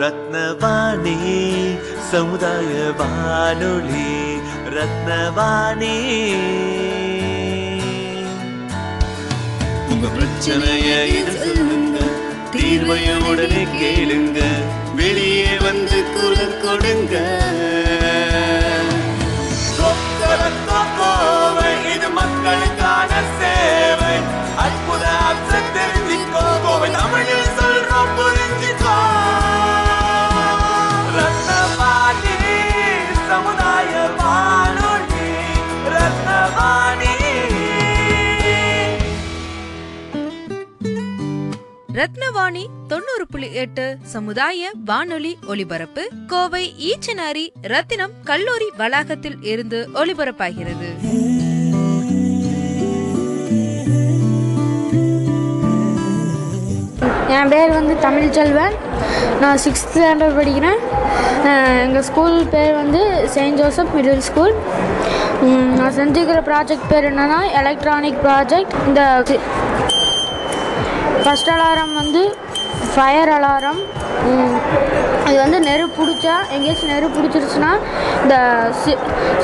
ரத்னவாணி சமுதாய வானொலி ரத்னவாணி. உங்க பிரச்சனைய இது சொல்லுங்க தீர்வைய உடனே கேளுங்க வெளியே வந்து குரல் கொடுங்க. இது மக்களுக்கான சேவை. அற்புத அம்சம் தெரிஞ்சுக்கோ கோவை தமிழில். ரத்னவாணி தொண்ணூறு புள்ளி எட்டு சமுதாய வானொலி ஒலிபரப்பு கோவை ஈச்சனாரி ரத்தினம் கல்லூரி வளாகத்தில் இருந்து ஒலிபரப்பாகிறது. என் பேர் வந்து தமிழ் செல்வன் நான் சிக்ஸ்த் ஸ்டாண்டர்ட் படிக்கிறேன். எங்கள் ஸ்கூல் பேர் வந்து செயின்ட் ஜோசப் மிடில் ஸ்கூல் நான் செஞ்சுக்கிற ப்ராஜெக்ட் பேர் என்னென்னா எலக்ட்ரானிக் ப்ராஜெக்ட் இந்த ஃபஸ்ட் அலாரம் வந்து ஃபயர் அலாரம் இது வந்து நெருப்பு பிடிச்சா எங்கேயாச்சும் நெருப்பு பிடிச்சிருச்சுன்னா இந்த சி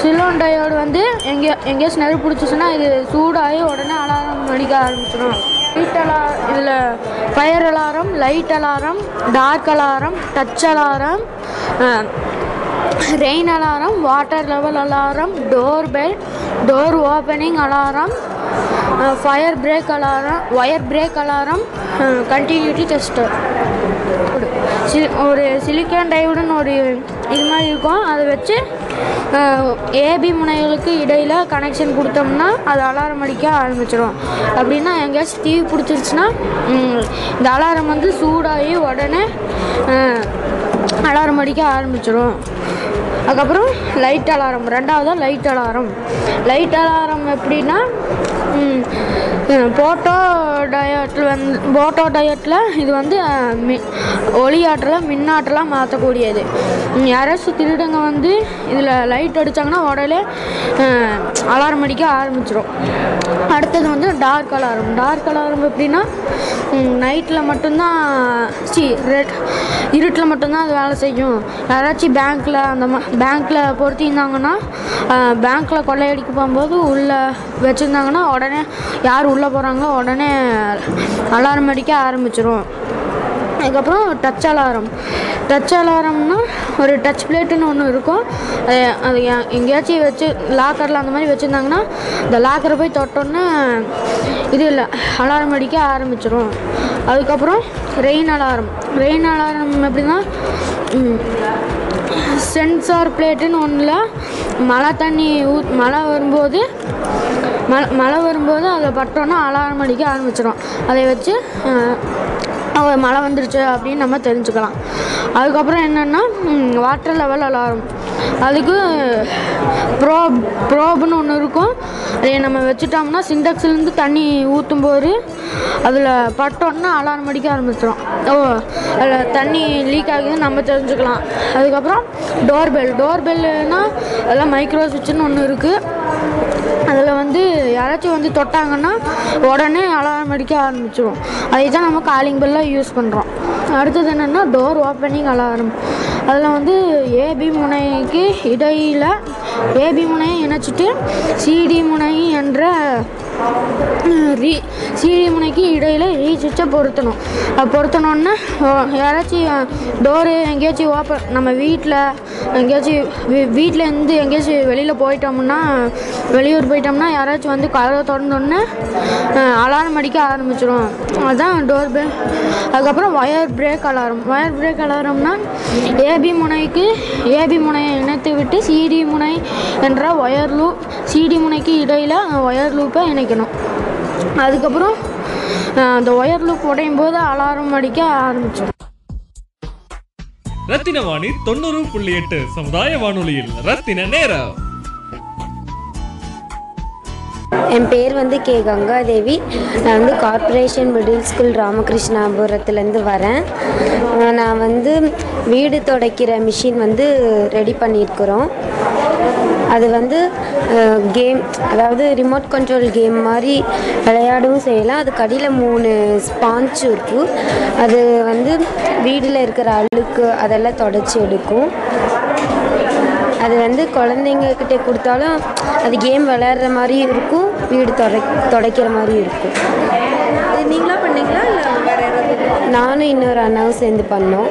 சிலோண்டையோடு வந்து எங்கே எங்கேயாச்சும் நெருப்பு பிடிச்சிச்சுன்னா இது சூடாகி உடனே அலாரம் அடிக்க ஆரம்பிச்சிடும் லைட் அலா இதில் fire alarm light alarm dark alarm touch alarm rain alarm water level alarm door bell door opening alarm fire break alarm wire break alarm continuity tester ஒரு சிலிக்கான் டைவுடன் ஒரு இது மாதிரி இருக்கும். அதை வச்சு ஏபி முனைகளுக்கு இடையில் கனெக்ஷன் கொடுத்தோம்னா அது அலாரம் அடிக்க ஆரம்பிச்சிடும் அப்படின்னா எங்கேயாச்சும் டிவி பிடிச்சிருச்சுன்னா இந்த அலாரம் வந்து சூடாகி உடனே அலாரம் அடிக்க ஆரம்பிச்சிடும் அதுக்கப்புறம் லைட் அலாரம் ரெண்டாவது லைட் அலாரம் லைட் அலாரம் எப்படின்னா போட்டோ டயட்டில் வந்து போட்டோ டயட்டில் இது வந்து மி ஒளி மின்னாற்றலாம் மாற்றக்கூடியது. ம், யாராச்சும் திருடங்க வந்து இதில் லைட் அடித்தாங்கன்னா உடனே அலாரம் அடிக்க ஆரம்பிச்சிடும் அடுத்தது வந்து டார்க் அலாரம். டார்க் அலாரம் எப்படின்னா நைட்டில் மட்டும்தான் சி ரெட் இருட்டில் மட்டும்தான் அது வேலை செய்யும். யாராச்சும் பேங்க்கில் அந்த மா பேங்க்கில் பொருத்திருந்தாங்கன்னா பேங்க்கில் கொள்ளையடிக்க போகும்போது உள்ளே வச்சுருந்தாங்கன்னா உடனே யார் உள்ளே போகிறாங்களோ உடனே அலாரம் அடிக்க ஆரம்பிச்சிரும். அதுக்கப்புறம் டச் அலாரம் டச் அலாரம்னா ஒரு டச் பிளேட்டுன்னு ஒன்று இருக்கும். அது அது எங்கேயாச்சும் வச்சு லாக்கரில் அந்த மாதிரி வச்சுருந்தாங்கன்னா இந்த லாக்கரை போய் தொட்டோன்னே இது இல்லை அலாரம் அடிக்க ஆரம்பிச்சிடும் அதுக்கப்புறம் ரெயின் அலாரம் ரெயின் அலாரம் எப்படின்னா சென்சார் பிளேட்டுன்னு ஒன்றில் மழை தண்ணி ஊ மழை வரும்போது மழை மழை வரும்போது அதில் பட்டோன்னா அலாரம் அடிக்க ஆரம்பிச்சிடும் அதை வச்சு மழை வந்துருச்சு அப்படின்னு நம்ம தெரிஞ்சுக்கலாம். அதுக்கப்புறம் என்னென்னா வாட்டர் லெவல் அலாரம் அதுக்கு ப்ரோப் ப்ரோப்னு ஒன்று இருக்கும். அதை நம்ம வச்சுட்டோம்னா சிண்டக்ஸ்லேருந்து தண்ணி ஊற்றும் போது அதில் பட்டோன்னா அலாரம் அடிக்க ஆரம்பிச்சிடும் ஓ அதில் தண்ணி லீக் ஆகுதுன்னு நம்ம தெரிஞ்சுக்கலாம். அதுக்கப்புறம் டோர் பெல் டோர்பெல்லுனா அதெல்லாம் மைக்ரோ சுவிட்சுன்னு ஒன்று இருக்குது அதில் வந்து யாராச்சும் வந்து தொட்டாங்கன்னா உடனே அலாரம் அடிக்க ஆரம்பிச்சிடும் அதை தான் நம்ம காலிங் பெல்லாம் யூஸ் பண்ணுறோம் அடுத்தது என்னென்னா டோர் ஓப்பனிங் அலாரம் அதில் வந்து ஏபி முனைக்கு இடையில் ஏபி முனையை இணைச்சிட்டு சிடி முனை என்ற ரீ சீடி முனைக்கு இடையில் ரீ சுவிட்சை பொருத்தணும். பொருத்தணுன்னா யாராச்சும் டோரு எங்கேயாச்சும் ஓப்பன் நம்ம வீட்டில் எங்கேயாச்சும் வீ- வீட்டில் இருந்து எங்கேயாச்சும் வெளியில் போயிட்டோம்னா வெளியூர் போயிட்டோம்னா யாராச்சும் வந்து கதவை திறந்தோடனே அலாரம் அடிக்க ஆரம்பிச்சிடும் அதுதான் டோர் பெல் அதுக்கப்புறம் wire break alarm wire break அலாரம்னா AB முனைக்கு ஏபி முனையை இணைத்து விட்டு சிடி முனை என்ற ஒயர் லூப் சிடி முனைக்கு இடையில் ஒயர் லூப்பை இணைக்கணும் அதுக்கப்புறம் அந்த ஒயர் லூப் உடையும் போது அலாரம் அடிக்க ஆரம்பிச்சிடும். ரத்தின வாணி தொண்ணூறு புள்ளி எட்டு சமுதாய வானொலியில் ரத்தின நேரம். என் பேர் வந்து கே. கங்காதேவி. நான் வந்து கார்ப்பரேஷன் மிடில் ஸ்கூல் ராமகிருஷ்ணாபுரத்துலேருந்து வரேன். நான் வந்து வீடு துடைக்கிற மிஷின் வந்து ரெடி பண்ணியிருக்கிறோம். அது வந்து கேம் அதாவது ரிமோட் கண்ட்ரோல் கேம் மாதிரி விளையாடவும் செய்யலாம். அதுக்கு அடியில் மூணு ஸ்பாஞ்ச் இருக்கும் அது வந்து வீட்டில் இருக்கிற அழுக்கு அதெல்லாம் தொடச்சி எடுக்கும். அது வந்து குழந்தைங்க கிட்ட கொடுத்தாலும் அது கேம் விளையாடுற மாதிரியும் இருக்கும். வீடு தொடை துடைக்கிற மாதிரியும் இருக்கும். இது நீங்களா பண்ணீங்களா? இல்லை வேற நானும் இன்னொரு அண்ணாவும் சேர்ந்து பண்ணோம்.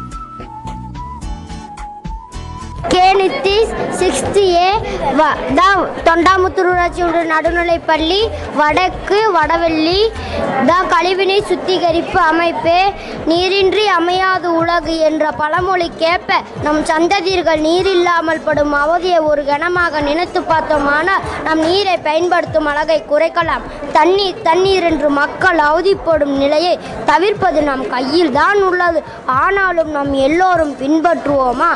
கே நித்திஷ் ஏ வ தான் தொண்டாமுத்தூர் ஊராட்சி ஒன்றிய நடுநிலைப்பள்ளி வடக்கு வடவெள்ளி. தான் கழிவுநீர் சுத்திகரிப்பு அமைப்பு நீரின்றி அமையாது உலகு என்ற பழமொழி கேட்ப நம் சந்ததியர்கள் நீர் இல்லாமல் படும் அவதியை ஒரு கணமாக நினைத்து பார்த்தோமானால் நம் நீரை பயன்படுத்தும் அழகை குறைக்கலாம். தண்ணீர் தண்ணீர் என்று மக்கள் அவதிப்படும் நிலையை தவிர்ப்பது நம் கையில் தான் உள்ளது. ஆனாலும் நாம் எல்லோரும் பின்பற்றுவோமா?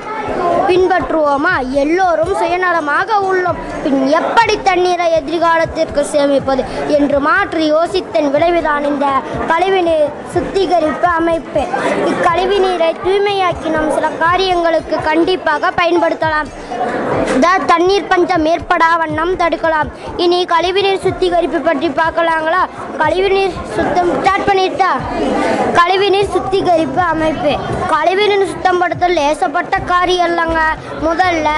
பின்பற்றுவோமா? எல்லோரும் சுயநலமாக உள்ளோம். பின் எப்படி தண்ணீரை எதிர்காலத்திற்கு சேமிப்பது என்று மாற்றி யோசித்தன். விளைவுதான் இந்த கழிவுநீர் சுத்திகரிப்பு அமைப்பு. இக்கழிவு நீரை தூய்மையாக்கி நாம் சில காரியங்களுக்கு கண்டிப்பாக பயன்படுத்தலாம். த தண்ணீர் பஞ்சம் ஏற்படா வண்ணம் தடுக்கலாம். இனி கழிவுநீர் சுத்திகரிப்பு பற்றி பார்க்கலாங்களா? கழிவுநீர் சுத்தம் ஸ்டார்ட் பண்ணிட்டா? கழிவுநீர் சுத்திகரிப்பு அமைப்பு. கழிவுநீர் சுத்தப்படுத்தல் லேசப்பட்ட காரியம் இல்லைங்க முதல்ல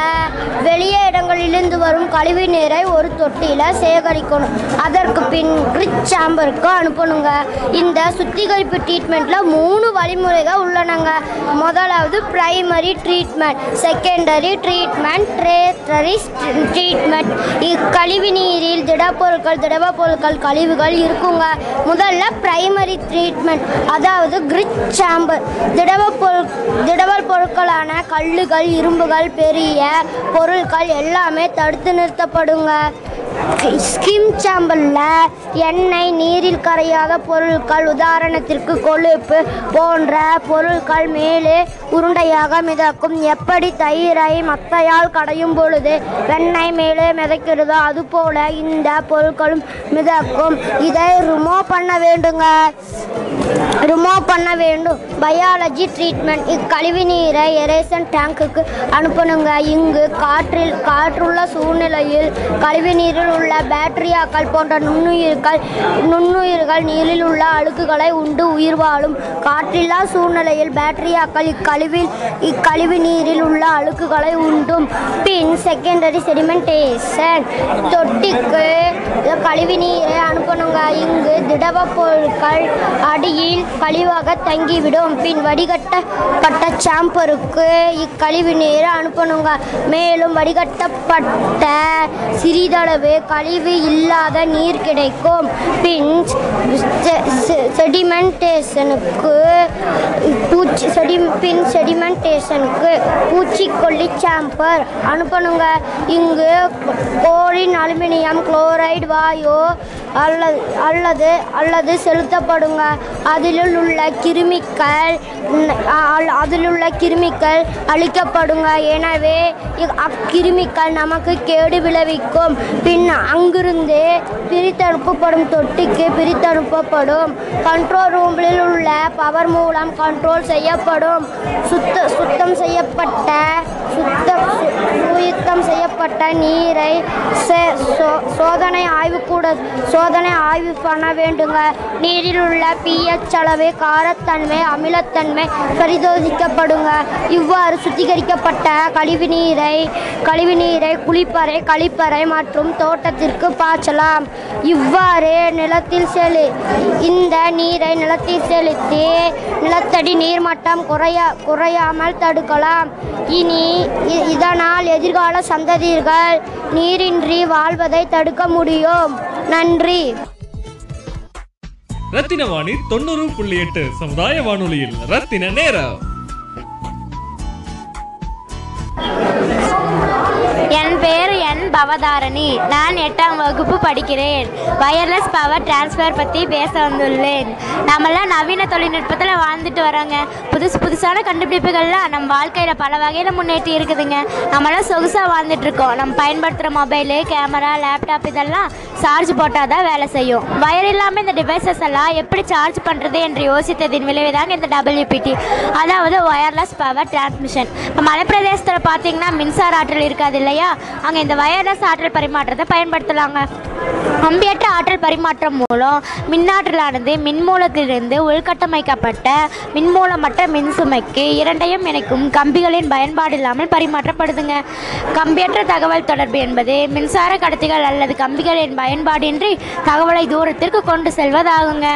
வெளியே இடங்களிலிருந்து வரும் கழிவு நீரை ஒரு தொட்டியில் சேகரிக்கணும். அதற்கு பின் ரிச் சாம்பருக்கு அனுப்பணுங்க. இந்த சுத்திகரிப்பு ட்ரீட்மெண்ட்டில் மூணு வழிமுறைகள் உள்ளனங்க. முதலாவது பிரைமரி ட்ரீட்மெண்ட் செகண்டரி ட்ரீட்மெண்ட் ட்ரே ட்ரேட்டரி ட்ரீட்மெண்ட் இக்கழிவு நீரில் திடப்பொருட்கள் திடவப்பொருட்கள் கழிவுகள் இருக்குங்க. முதல்ல பிரைமரி ட்ரீட்மெண்ட் அதாவது கிரிச் சாம்பர் திடவப்பொருள் திடவல் திடவ பொருட்களான கல்லுகள் இரும்புகள் பெரிய பொருட்கள் எல்லாமே தடுத்து நிறுத்தப்படுங்க. ஸ்கிம் சாம்பலில் எண்ணெய் நீரில் கரையாத பொருட்கள் உதாரணத்திற்கு கொழுப்பு போன்ற பொருட்கள் மேலே உருண்டையாக மிதக்கும். எப்படி தயிரை மத்தையால் கடையும் பொழுது வெண்ணெய் மேலே மிதக்கிறதோ அதுபோல இந்த பொருட்களும் மிதக்கும். இதை ரிமூவ் பண்ண வேண்டுங்க. ரிமூவ் பண்ண வேண்டும். பயாலஜி ட்ரீட்மெண்ட் இக்கழிவு நீரை எரேசன் டேங்குக்கு அனுப்பணுங்க. இங்கு காற்றில் காற்றுள்ள சூழ்நிலையில் கழிவு நீரில் உள்ள பேட்டரியாக்கள் போன்ற நுண்ணுயிர்கள் நுண்ணுயிர்கள் நீரில் உள்ள அழுக்குகளை உண்டு உயிர் வாழும். காற்றில்லா சூழ்நிலையில் பேட்டரியாக்கள் இக்கழிவில் இக்கழிவு நீரில் உள்ள அழுக்குகளை உண்டும். பின் செகண்டரி செடிமெண்டேஷன் தொட்டிக்கு கழிவு நீரை அனுப்பணுங்க. இங்கு திடவ பொருட்கள் அடியில் கழிவாக தங்கிவிடும். பின் வடிகட்டப்பட்ட சாம்பருக்கு இக்கழிவு நீரை அனுப்பணுங்க. மேலும் வடிகட்டப்பட்ட சிறிதளவு கழிவு இல்லாத நீர் கிடைக்கும். பின் செடிமெண்டேஷனுக்கு பூச்சி செடி பின் செடிமெண்டேஷனுக்கு பூச்சிக்கொல்லி சாம்பர் அனுப்பணுங்க. இங்கு கோரின் அலுமினியம் குளோரைடு வாயு அல்லது அல்லது அல்லது செலுத்தப்படுங்க. அதில் உள்ள கிருமிக்கள் ம், அ- அதில் உள்ள அழிக்கப்படுங்க. எனவே அக்கிருமிக்கள் நமக்கு கேடு விளைவிக்கும். பின் அங்கிருந்து பிரித்தனுப்பப்படும் தொட்டிக்கு பிரித்தனுப்பப்படும் கண்ட்ரோல் ரூமில் உள்ள பவர் மூலம் கண்ட்ரோல் செய்யப்படும். சுத்த சுத்தம் செய்யப்பட்ட சுத்தம் சு- சுத்தம் செய்யப்பட்ட நீரை சோதனை ஆய்வு சோதனை ஆய்வுக்கூட சோதனை ஆய்வு பண்ண வேண்டுங்க. நீரில் உள்ள பிஎச் அளவு காரத்தன்மை அமிலத்தன்மை பரிசோதிக்கப்படுங்க. இவ்வாறு சுத்திகரிக்கப்பட்ட கழிவு நீரை கழிவு நீரை குளிப்பறை கழிப்பறை மற்றும் தோட்டத்திற்கு பாய்ச்சலாம். இவ்வாறு நிலத்தில் செலு இந்த நீரை நிலத்தில் செலுத்தி நிலத்தடி நீர்மட்டம் குறைய குறையாமல் தடுக்கலாம். இனி இதனால் எதிர்கால சந்ததியர்கள் நீரின்றி வாழ்வதை தடுக்க முடியும். நன்றி. ரத்தின வாணி தொண்ணூறு புள்ளி எட்டு சமுதாய வானொலியில் ரத்தின நேரம். என் பேர் என் பவதாரணி. நான் எட்டாம் வகுப்பு படிக்கிறேன். வயர்லெஸ் பவர் டிரான்ஸ்ஃபர் பற்றி பேச வந்துள்ளேன். நம்மளாம் நவீன தொழில்நுட்பத்தில் வாழ்ந்துட்டு வரோங்க. புதுசு புதுசான கண்டுபிடிப்புகள்லாம் நம்ம வாழ்க்கையில் பல வகையில் முன்னேற்றி இருக்குதுங்க. நம்மளாம் சொகுசாக வாழ்ந்துட்டுருக்கோம் நம்ம பயன்படுத்துகிற மொபைலு கேமரா லேப்டாப் இதெல்லாம் சார்ஜ் போட்டால் தான் வேலை செய்யும். வயர் இல்லாமல் இந்த டிவைசஸ் எல்லாம் எப்படி சார்ஜ் பண்ணுறது என்று யோசித்ததின் விளைவு தாங்க இந்த டபிள்யூபிடி அதாவது ஒயர்லெஸ் பவர் டிரான்ஸ்மிஷன் இப்போ மலைப்பிரதேசத்தில் பார்த்தீங்கன்னா மின்சார ஆற்றல் இருக்காது இல்லையா? அங்கே இந்த வயர்லெஸ் ஆற்றல் பரிமாற்றத்தை பயன்படுத்தலாங்க. அம்பியற்ற ஆற்றல் பரிமாற்றம் மூலம் மின்னாற்றலானது மின்மூலத்திலிருந்து உள்கட்டமைக்கப்பட்ட மின்மூலமற்ற மின்சுமைக்கு இரண்டையும் இணைக்கும் கம்பிகளின் பயன்பாடு இல்லாமல் பரிமாற்றப்படுதுங்க. கம்பியற்ற தகவல் தொடர்பு என்பது மின்சார கடத்திகள் அல்லது கம்பிகளின் பயன்பாடின்றி தகவலை தூரத்திற்கு கொண்டு செல்வதாகுங்க.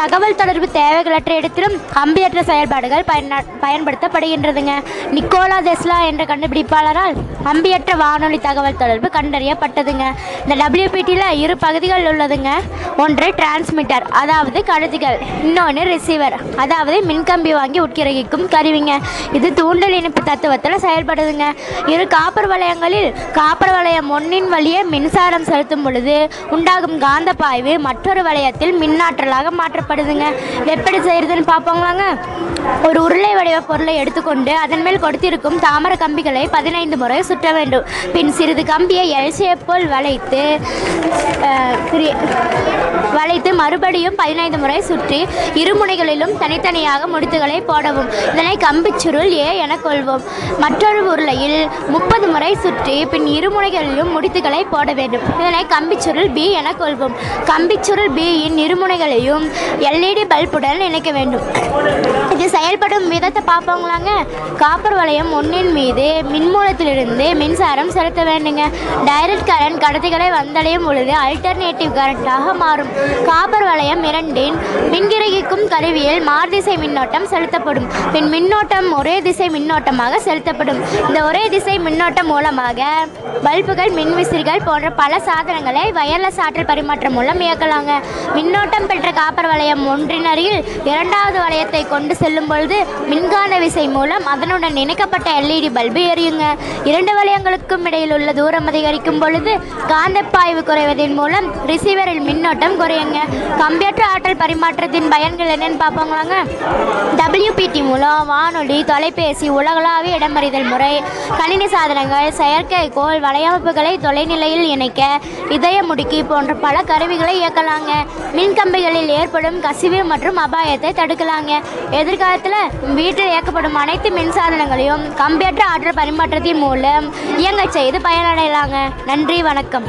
தகவல் தொடர்பு தேவைகளற்ற இடத்திலும் கம்பியற்ற செயல்பாடுகள் பயன பயன்படுத்தப்படுகின்றதுங்க. நிக்கோலா தெஸ்லா என்ற கண்டுபிடிப்பாளரால் கம்பியற்ற வானொலி தகவல் தொடர்பு கண்டறியப்பட்டதுங்க. இந்த டபிள்யூபிடியில் இரு பகுதிகள் உள்ளதுங்க. ஒன்று டிரான்ஸ்மிட்டர் அதாவது கழுதிகள். இன்னொன்று ரிசீவர் அதாவது மின்கம்பி வாங்கி உட்கிரகிக்கும் கருவிங்க. இது தூண்டல் இணைப்பு தத்துவத்தில் செயல்படுதுங்க. இரு காப்பர் வளையங்களில் காப்பர் வளையம் ஒன்றின் வழியே மின்சாரம் செலுத்தும் பொழுது உண்டாகும் காந்த பாய்வு மற்றொரு வளையத்தில் மின்னாற்றலாக மாற்றப்படுதுங்க. எப்படி செய்யறதுன்னு பார்ப்போங்களாங்க. ஒரு உருளை வடிவ பொருளை எடுத்துக்கொண்டு அதன் மேல் கொடுத்திருக்கும் தாமர கம்பிகளை பதினைந்து முறை சுற்ற வேண்டும். பின் சிறிது கம்பியை எல்சியை போல் வளைத்து வளைத்து மறுபடியும் பதினைந்து முறை சுற்றி இருமுனைகளிலும் தனித்தனியாக முடித்துகளை போடவும். இதனை கம்பிச்சுருள் ஏ என கொள்வோம். மற்றொரு உருளையில் முப்பது முறை சுற்றி பின் இருமுனைகளிலும் முடித்துகளை போட வேண்டும். இதனை கம்பிச்சுருள் பி என கொள்வோம். கம்பிச்சுருள் பி இருமுனைகளையும் எல்இடி பல்புடன் இணைக்க வேண்டும். இது செயல்படும் விதத்தை பார்ப்போங்களாங்க. காப்பர் வளையம் ஒன்றின் மீது மின்மூலத்திலிருந்து மின்சாரம் செலுத்த வேண்டுங்க. டைரக்ட் கரண்ட் கடத்திகளை வந்தடையும் பொழுது அல்டர்னேட்டிவ் கரண்டாக மாறும். காப்பர் வளையம் இரண்டின் மின்கிரகிக்கும் கருவியில் மார்திசை மின்னோட்டம் செலுத்தப்படும். பின் மின்னோட்டம் ஒரே திசை மின்னோட்டமாக செலுத்தப்படும். இந்த ஒரே திசை மின்னோட்டம் மூலமாக பல்புகள் மின்விசிறிகள் போன்ற பல சாதனங்களை வயர்லெஸ் ஆற்றல் பரிமாற்றம் மூலம் இயக்கலாங்க. மின்னோட்டம் பெற்ற காப்பர் வளையம் ஒன்றின் அருகில் இரண்டாவது வளையத்தை கொண்டு செல்லும் பொழுது மின்காந்த விசை மூலம் அதனுடன் இணைக்கப்பட்ட எல்இடி பல்பு எரியுங்க. இரண்டு வளையங்களுக்கும் இடையில் உள்ள தூரம் அதிகரிக்கும் பொழுது காந்தப்பாய்வு குறைவதன் மூலம் ரிசீவரில் மின்னோட்டம் குறையுங்க. கம்ப்யூட்டர் ஆற்றல் பரிமாற்றத்தின் பயன்கள் என்னன்னு பார்ப்போங்களாங்க. டபிள்யூபிடி மூலம் வானொலி தொலைபேசி உலகளாவிய இடமறிதல் முறை கணினி சாதனங்கள் செயற்கைக்கோள் வலையமைப்புகளை தொலைநிலையில் இணைக்க இதய முடுக்கி போன்ற பல கருவிகளை இயக்கலாங்க. மின்கம்பிகளில் ஏற்படும் கசிவு மற்றும் அபாயத்தை தடுக்கலாங்க. எதிர்காலத்தில் வீட்டில் இயக்கப்படும் அனைத்து மின்சாதனங்களையும் கம்ப்யூட்டர் ஆற்றல் பரிமாற்றத்தின் மூலம் இயங்கச் செய்து பயனடையலாங்க. நன்றி வணக்கம்.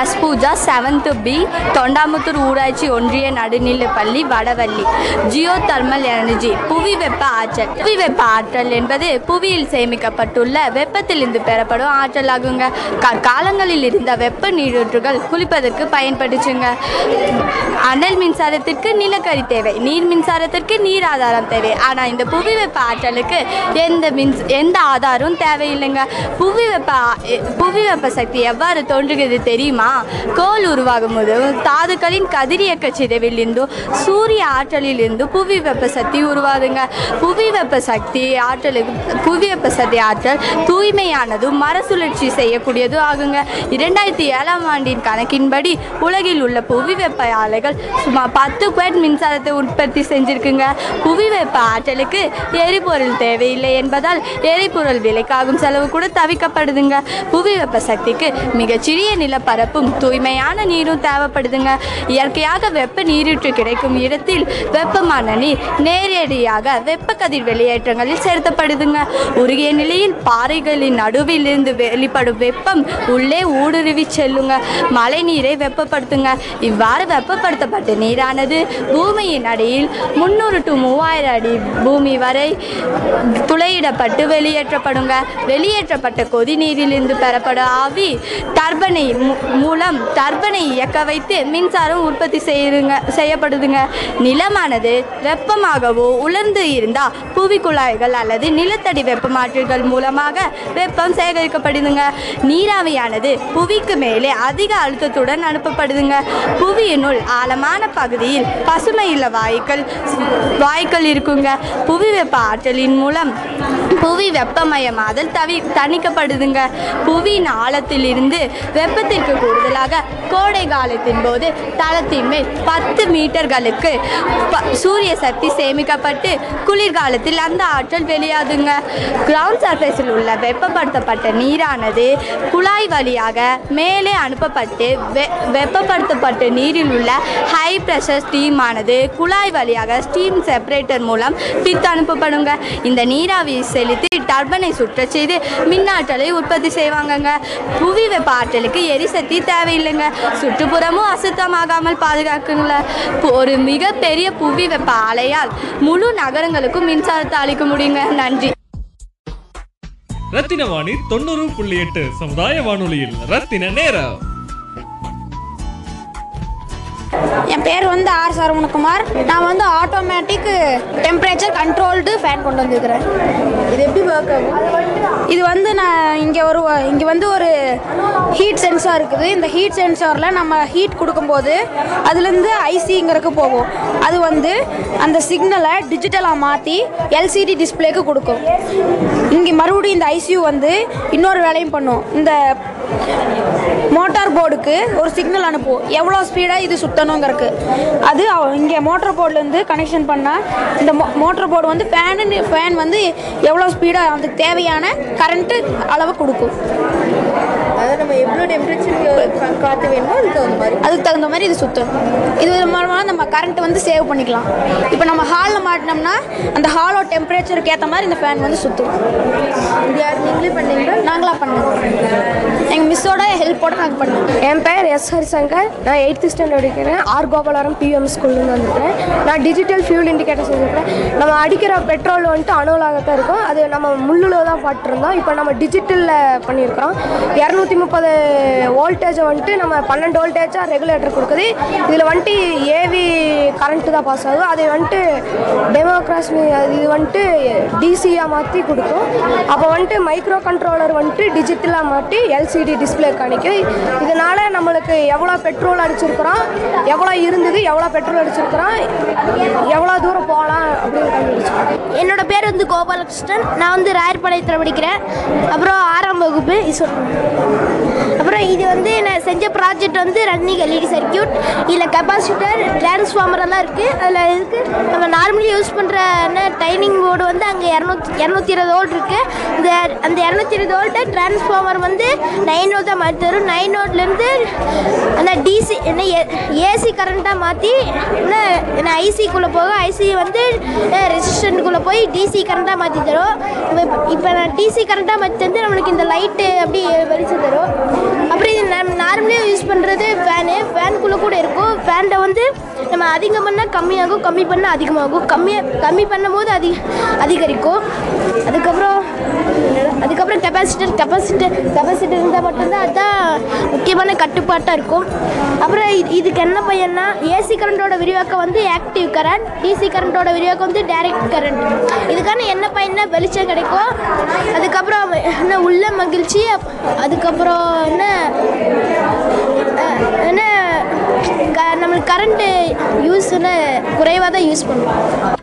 S Pooja seventh B Thondamuthur ஊராட்சி ஒன்றிய நடுநிலைப்பள்ளி வடவள்ளி ஜியோ தர்மல் எனர்ஜி புவி வெப்ப ஆற்றல் புவி வெப்ப ஆற்றல் என்பது புவியில் சேமிக்கப்பட்டுள்ள வெப்பத்திலிருந்து பெறப்படும் ஆற்றலாகுங்க. காலங்களில் இருந்த வெப்ப நீரூற்றுகள் குளிப்பதற்கு பயன்படுச்சுங்க. அனல் மின்சாரத்திற்கு நிலக்கரி தேவை நீர் மின்சாரத்திற்கு நீர் ஆதாரம் தேவை. ஆனால் இந்த புவி வெப்ப ஆற்றலுக்கு எந்த மின் எந்த ஆதாரம் தேவையில்லைங்க. புவி வெப்ப புவி வெப்ப சக்தி எவ்வாறு தோன்றுகிறது தெரியும்? கோள் உருவாகும் போது தாதுக்களின் கதிரியக்க சிதைவிலிருந்து சூரிய ஆற்றலிலிருந்து புவி வெப்ப சக்தி உருவாதுங்க புவி வெப்ப சக்தி ஆற்றலுக்கு புவி வெப்ப சக்தி ஆற்றல் தூய்மையானதும் மரசுழற்சி செய்யக்கூடியதும் ஆகுங்க. இரண்டாயிரத்தி ஏழாம் ஆண்டின் கணக்கின்படி உலகில் உள்ள புவி வெப்ப ஆலைகள் சுமார் பத்து குவாட் மின்சாரத்தை உற்பத்தி செஞ்சுருக்குங்க. புவி வெப்ப ஆற்றலுக்கு எரிபொருள் தேவையில்லை என்பதால் எரிபொருள் விலைக்காகும் செலவு கூட தவிக்கப்படுதுங்க. புவி வெப்ப சக்திக்கு மிகச்சிறிய நிலப்பரப்பும் தூய்மையான நீரும் தேவைப்படுதுங்க. இயற்கையாக வெப்ப நீரூற்று கிடைக்கும் இடத்தில் வெப்பமான நீர் நேரடியாக வெப்ப கதிர் வெளியேற்றங்களில் செலுத்தப்படுதுங்க. உருகிய நிலையில் பாறைகளின் நடுவில் இருந்து வெளிப்படும் வெப்பம் உள்ளே ஊடுருவி செல்லுங்க. மழை நீரை வெப்பப்படுத்துங்க. இவ்வாறு வெப்பப்படுத்தப்பட்ட நீரானது பூமியின் அடியில் முன்னூறு டு மூவாயிரம் அடி பூமி வரை துளையிடப்பட்டு வெளியேற்றப்படுங்க. வெளியேற்றப்பட்ட கொதி நீரிலிருந்து பெறப்படும் ஆவி டர்பனை மு- மூலம் டர்பனை இயக்க வைத்து மின்சாரம் உற்பத்தி செய்யுதுங்க செய்யப்படுதுங்க. நிலமானது வெப்பமாகவோ உலர்ந்து இருந்தால் புவி குழாய்கள் அல்லது நிலத்தடி வெப்பமாற்றிகள் மூலமாக வெப்பம் சேகரிக்கப்படுதுங்க. நீராவியானது புவிக்கு மேலே அதிக அழுத்தத்துடன் அனுப்பப்படுதுங்க. புவியினுள் ஆழமான பகுதியில் பசுமையுள்ள வாயுக்கள் வாயுக்கள் இருக்குங்க. புவி வெப்ப ஆற்றலின் மூலம் புவி வெப்பமயமாதல் தவி தணிக்கப்படுதுங்க. புவியின் ஆழத்திலிருந்து வெப்பத்திற்கு கூடுதலாக கோடை காலத்தின் போது தளத்தின் மேல் பத்து மீட்டர்களுக்கு சூரிய சக்தி சேமிக்கப்பட்டு குளிர்காலத்தில் அந்த ஆற்றல் வெளியாதுங்க கிரவுண்ட் சர்ஃபேஸில் உள்ள வெப்பப்படுத்தப்பட்ட நீரானது குழாய் வழியாக மேலே அனுப்பப்பட்டு வெ வெப்பப்படுத்தப்பட்ட நீரில் உள்ள ஹை ப்ரெஷர் ஸ்டீம் ஆனது குழாய் வழியாக ஸ்டீம் செப்பரேட்டர் மூலம் பித்து அனுப்பப்படுங்க. இந்த நீராவி செலுத்தி டர்பனை சுற்றச் செய்து மின்னாற்றலை உற்பத்தி செய்வாங்கங்க. புவி வெப்ப ஆற்றலுக்கு எரிசக்தி தேவையில்லைங்க. சுற்றுப்புறமும் அசுத்தமாகாமல் பாதுகாக்குங்கள. ஒரு மிகப்பெரிய புவி வெப்ப அலையால் முழு நகரங்களுக்கும் மின்சாரத்தை அளிக்க முடியுங்க. நன்றி. ரத்தின வாணி தொண்ணூறு புள்ளி எட்டு சமுதாய வானொலியில் ரத்தின நேரம். என் பேர் வந்து ஆர் சரவணகுமார். நான் வந்து ஆட்டோமேட்டிக் டெம்பரேச்சர் கண்ட்ரோல்டு ஃபேன் கொண்டு வந்திருக்கிறேன். இது எப்படி ஒர்க் ஆகும்? இது வந்து நான் இங்கே ஒரு இங்கே வந்து ஒரு ஹீட் சென்சார் இருக்குது. இந்த ஹீட் சென்சாரில் நம்ம ஹீட் கொடுக்கும்போது அதுலேருந்து ஐசிங்கிறதுக்கு போகும். அது வந்து அந்த சிக்னலை டிஜிட்டலாக மாற்றி எல்சிடி டிஸ்ப்ளேக்கு கொடுக்கும். இங்கே மறுபடியும் இந்த ஐசியூ வந்து இன்னொரு வேலையும் பண்ணும். இந்த மோட்டார் போர்டுக்கு ஒரு சிக்னல் அனுப்புவோம். எவ்வளோ ஸ்பீடாக இது சுத்தணுங்கிறதுக்கு அது இங்கே மோட்டார் போர்ட்லேருந்து கனெக்ஷன் பண்ணால் இந்த மோ மோட்டர் போர்டு வந்து ஃபேனு ஃபேன் வந்து எவ்வளோ ஸ்பீடாக அதுக்கு தேவையான கரண்ட்டு அளவு கொடுக்கும். நம்ம எவ்வளோ டெம்பரேச்சருக்கு காற்று வேணுமோ அதுக்கு தகுந்த மாதிரி. அதுக்கு தகுந்த மாதிரி இது சுற்றும் இது மூலமாக நம்ம கரண்ட் வந்து சேவ் பண்ணிக்கலாம். இப்போ நம்ம ஹாலில் மாட்டினோம்னா அந்த ஹாலோட டெம்பரேச்சருக்கு ஏற்ற மாதிரி இந்த ஃபேன் வந்து சுற்றும் இது யார்? நீங்களே பண்ணீங்களா? நாங்களாக பண்ணோம். எங்கள் மிஸ்ஸோட ஹெல்ப்போட நாங்கள் பண்ணோம். என் பேர் எஸ் ஹரிசங்கர். நான் எயித்து ஸ்டாண்டர்ட் படிக்கிறேன். ஆர் கோபாலரம் பிஎம் ஸ்கூல்லேருந்து வந்திருக்கேன் நான் டிஜிட்டல் ஃபியூல் இண்டிகேட்டர் செஞ்சுருக்கேன் நம்ம அடிக்கிற பெட்ரோல் வந்துட்டு அணுவலாக தான் இருக்கும். அது நம்ம முள்ளில் தான் பாட்டிருந்தோம். இப்போ நம்ம டிஜிட்டலில் பண்ணியிருக்கிறோம். இரநூத்தி முப்பது முப்பது வோல்டேஜை வந்துட்டு நம்ம பன்னெண்டு வோல்டேஜாக ரெகுலேட்டர் கொடுக்குது. இதில் வந்துட்டு ஏவி கரண்ட்டு தான் பாஸ் ஆகும். அதை வந்துட்டு டெமோக்ராஸ் இது வந்துட்டு டிசியாக மாற்றி கொடுக்கும். அப்போ வந்துட்டு மைக்ரோ கண்ட்ரோலர் வந்துட்டு டிஜிட்டலாக மாட்டி எல்சிடி டிஸ்பிளே காணிக்கும். இதனால் நம்மளுக்கு எவ்வளோ பெட்ரோல் அடிச்சிருக்கிறோம் எவ்வளோ இருந்தது எவ்வளோ பெட்ரோல் அடிச்சிருக்கிறோம் எவ்வளோ தூரம் போகலாம் அப்படின்னு கண்டுபிடிச்சோம் என்னோட பேர் வந்து கோபாலகிருஷ்ணன். நான் வந்து ராயர்பாளையத்தில் படிக்கிறேன். அப்புறம் ஆறாம் வகுப்பு. அப்புறம் இது வந்து நான் செஞ்ச ப்ராஜெக்ட் வந்து ரன்னிங் எல்இடி சர்க்கியூட் இதில் கெப்பாசிட்டர் டிரான்ஸ்ஃபார்மர் எல்லாம் இருக்குது அதில் இருக்கு நம்ம நார்மலி யூஸ் பண்ணுற டைனிங் போர்டு வந்து அங்கே இரநூத்தி இரநூத்தி இருபது ஓல்ட் இருக்குது இந்த அந்த இரநூத்தி இருபது வோல்ட்டு டிரான்ஸ்ஃபார்மர் வந்து நைன் வோல்ட் தான் மாற்றி தரும். நைன் வோல்ட்லேருந்து அந்த டிசி என்ன ஏசி கரண்ட்டாக மாற்றி என்ன என்ன ஐசிக்குள்ளே போக ஐசி வந்து ரெசிஸ்டண்ட்டுக்குள்ளே போய் டிசி கரண்ட்டாக மாற்றி தரும். இப்போ இப்போ நான் டிசி கரண்ட்டாக மாற்றி தந்து நம்மளுக்கு இந்த லைட்டு அப்படி வெளிச்சம் தரும். அப்புறம் இது நம்ம நார்மலியாக யூஸ் பண்ணுறது ஃபேனு ஃபேனுக்குள்ளே கூட இருக்கும். ஃபேனில் வந்து நம்ம அதிகம் பண்ணால் கம்மியாகும். கம்மி பண்ணால் அதிகமாகும். கம்மியாக கம்மி பண்ணும்போது அதிக அதிகரிக்கும். அதுக்கப்புறம் அதுக்கப்புறம் கெப்பாசிட்டர் கெப்பாசிட்டர் கெப்பாசிட்டர் இருந்தால் மட்டும்தான் அதுதான் முக்கியமான கட்டுப்பாட்டாக இருக்கும். அப்புறம் இது இதுக்கு என்ன பையன்னா ஏசி கரண்ட்டோட விரிவாக்கம் வந்து ஆக்டிவ் கரண்ட் டிசி கரண்ட்டோட விரிவாக்கம் வந்து டைரக்ட் கரண்ட் இதுக்கான என்ன பையனா வெளிச்சம் கிடைக்கும். அதுக்கப்புறம் என்ன உள்ள மகிழ்ச்சி அதுக்கப்புறம் என்ன என்ன க- நம்மளுக்கு கரண்ட்டு யூஸ்ன்னு குறைவாக தான் யூஸ் பண்ணுவோம்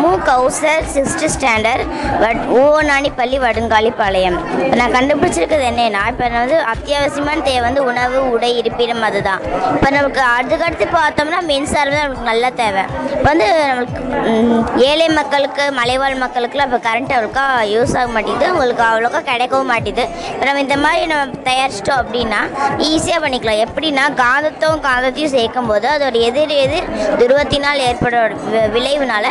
மு கௌசர் சிக்ஸ்த்து ஸ்டாண்டர்ட் பட் ஓநாணிப்பள்ளி வடுங்காலிப்பாளையம் இப்போ நான் கண்டுபிடிச்சிருக்கிறது என்னன்னா இப்போ வந்து அத்தியாவசியமான தேவை வந்து உணவு உடை இருப்பிடம் அதுதான். இப்போ நமக்கு அதுக்கடுத்து பார்த்தோம்னா மின்சாரம் தான் நமக்கு நல்லா தேவை. இப்போ வந்து நம்மளுக்கு ஏழை மக்களுக்கு மலைவாழ் மக்களுக்குலாம் இப்போ கரண்ட் அவ்வளோக்கா யூஸ் ஆக மாட்டேங்குது. உங்களுக்கு அவ்வளோக்கா கிடைக்கவும் மாட்டேங்குது. இப்போ நம்ம இந்த மாதிரி நம்ம தயாரிச்சிட்டோம் அப்படின்னா ஈஸியாக பண்ணிக்கலாம். எப்படின்னா காந்தத்தும் காந்தத்தையும் சேர்க்கும் போது அதோட எதிர் எதிர் துருவத்தினால் ஏற்பட வி- விளைவுனால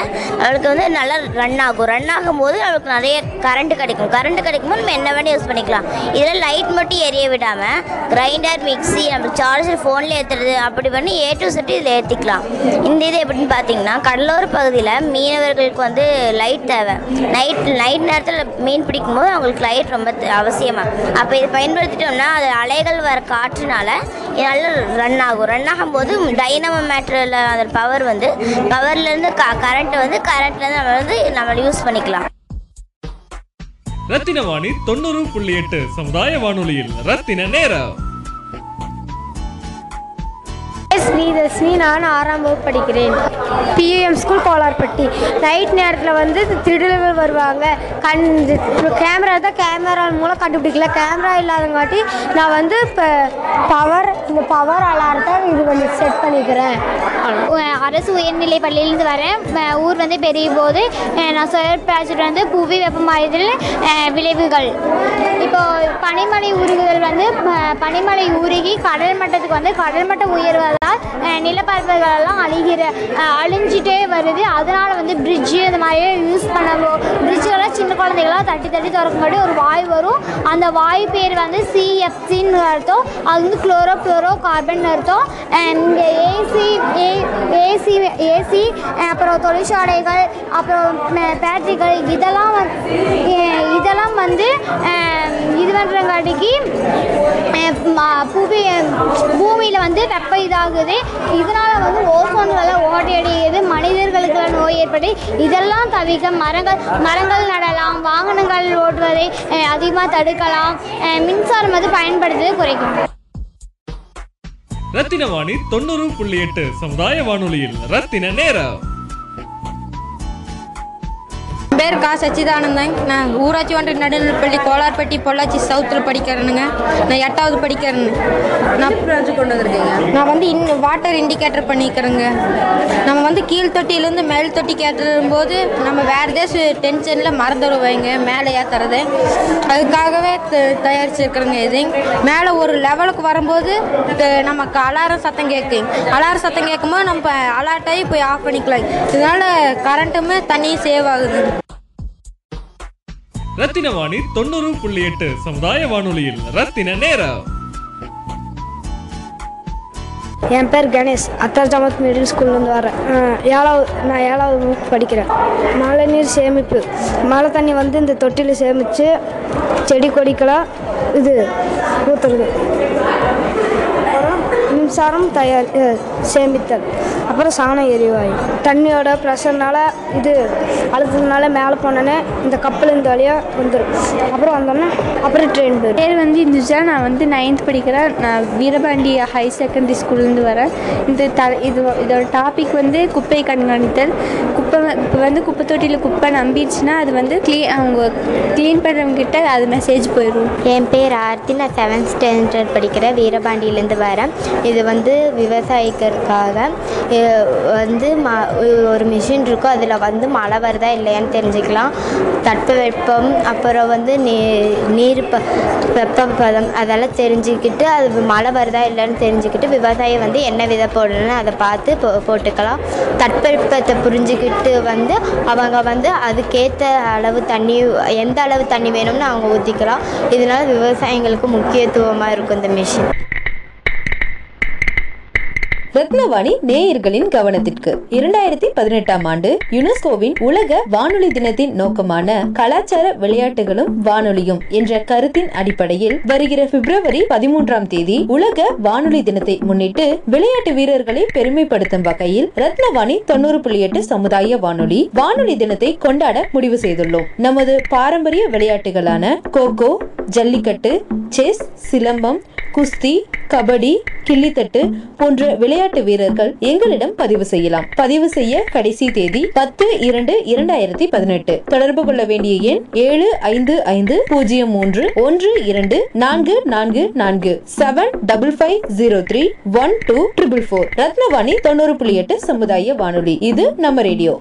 நம்மளுக்கு வந்து நல்லா ரன் ஆகும். ரன் ஆகும்போது நம்மளுக்கு நிறைய கரண்ட் கிடைக்கும். கரண்ட் கிடைக்கும்போது நம்ம என்ன வேணும் யூஸ் பண்ணிக்கலாம். இதில் லைட் மட்டும் எரிய விடாமல் கிரைண்டர் மிக்ஸி நம்ம சார்ஜர் ஃபோனில் ஏற்றுறது அப்படி பண்ணி ஏ டு செட்டு இதில் ஏற்றிக்கலாம் இந்த இது எப்படின்னு பார்த்தீங்கன்னா கடலோர பகுதியில் மீனவர்களுக்கு வந்து லைட் தேவை. நைட் நைட் நேரத்தில் மீன் பிடிக்கும் போது அவங்களுக்கு லைட் ரொம்ப அவசியமாக அப்போ இதை பயன்படுத்திட்டோம்னா அது அலைகள் வர காற்றுனால நல்லா ரன் ஆகும். ரன் ஆகும்போது டைனமோ மேட்டரில் அந்த பவர் வந்து பவர்லேருந்து க கரண்ட்டை வந்து கரண்ட்லேருந்து நம்ம வந்து நம்ம யூஸ் பண்ணிக்கலாம். ரத்தின வாணி தொண்ணூறு புள்ளி எட்டு சமுதாய வானொலியில் ரத்தின நேரம். ஸ்ரீதர்ஷினி நான் ஆறாம் வகுப்பு படிக்கிறேன். பிஎம் ஸ்கூல் கோலார்பட்டி நைட் நேரத்தில் வந்து திருடர்கள் வருவாங்க. கண் கேமரா தான் கேமரா மூலம் கண்டுபிடிக்கல கேமரா இல்லாதங்காட்டி நான் வந்து இப்போ பவர் இந்த பவர் அலாரத்தை இது பண்ணி செட் பண்ணிக்கிறேன். அரசு உயர்நிலை பள்ளியிலேருந்து வரேன். ஊர் வந்து பெரிய போது நான் சொல்ல ப்ராஜெக்ட் வந்து புவி வெப்பமாயுதல் விளைவுகள். இப்போது பனிமலை உருகுதல் வந்து பனிமலை உருகி கடல் மட்டத்துக்கு வந்து கடல் மட்டம் உயர்வதால் நிலப்பரப்புகளெல்லாம் எல்லாம் அழிகிற அழிஞ்சிட்டே வருது. அதனால் வந்து பிரிட்ஜு இந்த மாதிரியே யூஸ் பண்ணவும் பிரிட்ஜெல்லாம் சின்ன குழந்தைகளாம் தட்டி தட்டி திறக்கும்படி ஒரு வாய் வரும். அந்த வாய் பேர் வந்து சிஎஃப்சின்னு அர்த்தம். அது வந்து குளோரோ ஃப்ளோரோ கார்பன் அர்த்தம் இங்கே ஏசி ஏ ஏசி ஏசி அப்புறம் தொழிற்சாலைகள் அப்புறம் பேட்டரிகள் இதெல்லாம் வந் இதெல்லாம் வந்து இது பண்ணுறங்காட்டிக்கு பூமி பூமியில் வந்து வெப்ப இதாகுது. இதனால் வந்து ஓசோன்களை ஓட்டை அடிக்குது மனிதர்களுக்கு நோய் ஏற்பட்டு இதெல்லாம் தவிர்க்க மரங்கள் மரங்கள் நடலாம் வாகனங்கள் ஓட்டுவதை அதிகமாக தடுக்கலாம். மின்சாரம் வந்து பயன்படுத்துவதை குறைக்கும். ரத்தின வாணி தொண்ணூறு புள்ளி எட்டு சமுதாய வானொலியில் ரத்தின நேரம். என் பேர் கா சச்சிதானந்தன். நான் ஊராட்சி ஒன்றிய நடுநிலைப்பள்ளி கோலார்பட்டி பொள்ளாச்சி சவுத்தில் படிக்கிறேனுங்க. நான் எட்டாவது படிக்கிறேன்னு. நான் கொண்டு வந்திருக்கீங்க? நான் வந்து இன் வாட்டர் இண்டிகேட்டர் பண்ணிக்கிறேங்க. நம்ம வந்து கீழ் தொட்டியிலேருந்து மேல் தொட்டி கேட்டுரும் போது நம்ம வேறு ஏதாச்சும் டென்ஷனில் மறந்துடுவாங்க மேலே ஏற்றுறது அதுக்காகவே த- தயாரிச்சிருக்கிறேங்க இது. மேலே ஒரு லெவலுக்கு வரும்போது நமக்கு அலாரம் சத்தம் கேட்கும். அலாரம் சத்தம் கேட்கும்போது நம்ம அலார்ட் ஆகி போய் ஆஃப் பண்ணிக்கலாம். இதனால கரண்ட்டுமே தண்ணியும் சேவ் ஆகுது. ரத்தின வாணி தொண்ணூறு புள்ளி எட்டு சமுதாய வானொலியில் ரத்தின நேரம். என் பேர் கணேஷ். அத்தார் ஜாமத் மிடில் ஸ்கூல்லேருந்து வரேன். ஏழாவது நான் ஏழாவது வகுப்பு படிக்கிறேன். மழை நீர் சேமிப்பு. மழை தண்ணி வந்து இந்த தொட்டியில் சேமித்து செடி கொடிக்கெல்லாம் இது ஊற்றுறது மின்சாரம் தயார் சேமித்தல். அப்புறம் சாண எரிவாயு. தண்ணியோட ப்ரெஷர்னால இது அழுத்ததுனால மேலே போனோன்னே இந்த கப்பல் இந்த வழியாக வந்துடும் அப்புறம் வந்தோன்னே அப்புறம் ட்ரெயின் போயிடும் பேர் வந்து இந்துஜா நான் வந்து நைன்த் படிக்கிறேன். நான் வீரபாண்டி ஹை செகண்டரி ஸ்கூல்லேருந்து வரேன். இந்த த இது இதோட டாபிக் வந்து குப்பை கண்காணித்தல். குப்பை இப்போ வந்து குப்பை தொட்டியில் குப்பை நம்பிடுச்சுன்னா அது வந்து க்ளீ அவங்க க்ளீன் பண்ணுறவங்ககிட்ட அது மெசேஜ் போயிடும் என் பேர் ஆர்த்தி. நான் செவன்த் ஸ்டாண்டர்ட் படிக்கிறேன். வீரபாண்டியிலேருந்து வரேன். இது வந்து விவசாயிக்கிறதுக்காக இது வந்து ம ஒரு மிஷின் இருக்கும் அதில் வந்து மழை வருதா இல்லையான்னு தெரிஞ்சுக்கலாம். தட்பவெப்பம் அப்புறம் வந்து நீ நீர் ப வெப்பப்பதம் அதெல்லாம் தெரிஞ்சுக்கிட்டு அது மழை வருதா இல்லைன்னு தெரிஞ்சுக்கிட்டு விவசாயம் வந்து என்ன விதை போடணும்னு அதை பார்த்து போ போட்டுக்கலாம். தட்பவெப்பத்தை புரிஞ்சுக்கிட்டு வந்து அவங்க வந்து அதுக்கேற்ற அளவு தண்ணி எந்த அளவு தண்ணி வேணும்னு அவங்க ஊற்றிக்கலாம் இதனால் விவசாயிங்களுக்கு முக்கியத்துவமாக இருக்கும் இந்த மிஷின் ரத்னவாணி நேயர்களின் கவனத்திற்கு இரண்டாயிரத்தி பதினெட்டாம் ஆண்டு யுனெஸ்கோவின் உலக வானொலி தினத்தின் நோக்கமான கலாச்சார விளையாட்டுகளும் வானொலியும் என்ற கருத்தின் அடிப்படையில் வருகிற பிப்ரவரி பதிமூன்றாம் தேதி உலக வானொலி தினத்தை முன்னிட்டு விளையாட்டு வீரர்களை பெருமைப்படுத்தும் வகையில் ரத்னவாணி தொண்ணூறு புள்ளி எட்டு சமுதாய வானொலி வானொலி தினத்தை கொண்டாட முடிவு செய்துள்ளோம். நமது பாரம்பரிய விளையாட்டுகளான கோகோ ஜல்லிக்கட்டு செஸ் சிலம்பம் குஸ்தி கபடி கிள்ளித்தட்டு போன்ற விளையாட்டு வீரர்கள் எங்களிடம் பதிவு செய்யலாம். பதிவு செய்ய கடைசி தேதி பத்து இரண்டு இரண்டாயிரத்தி பதினெட்டு. தொடர்பு கொள்ள வேண்டிய எண் ஏழு ஐந்து ஐந்து பூஜ்ஜியம் மூன்று ஒன்று இரண்டு நான்கு நான்கு நான்கு. Seven double five zero three one two triple four Rathnavani தொண்ணூறு புள்ளி எட்டு சமுதாய வானொலி. இது நம்ம ரேடியோ.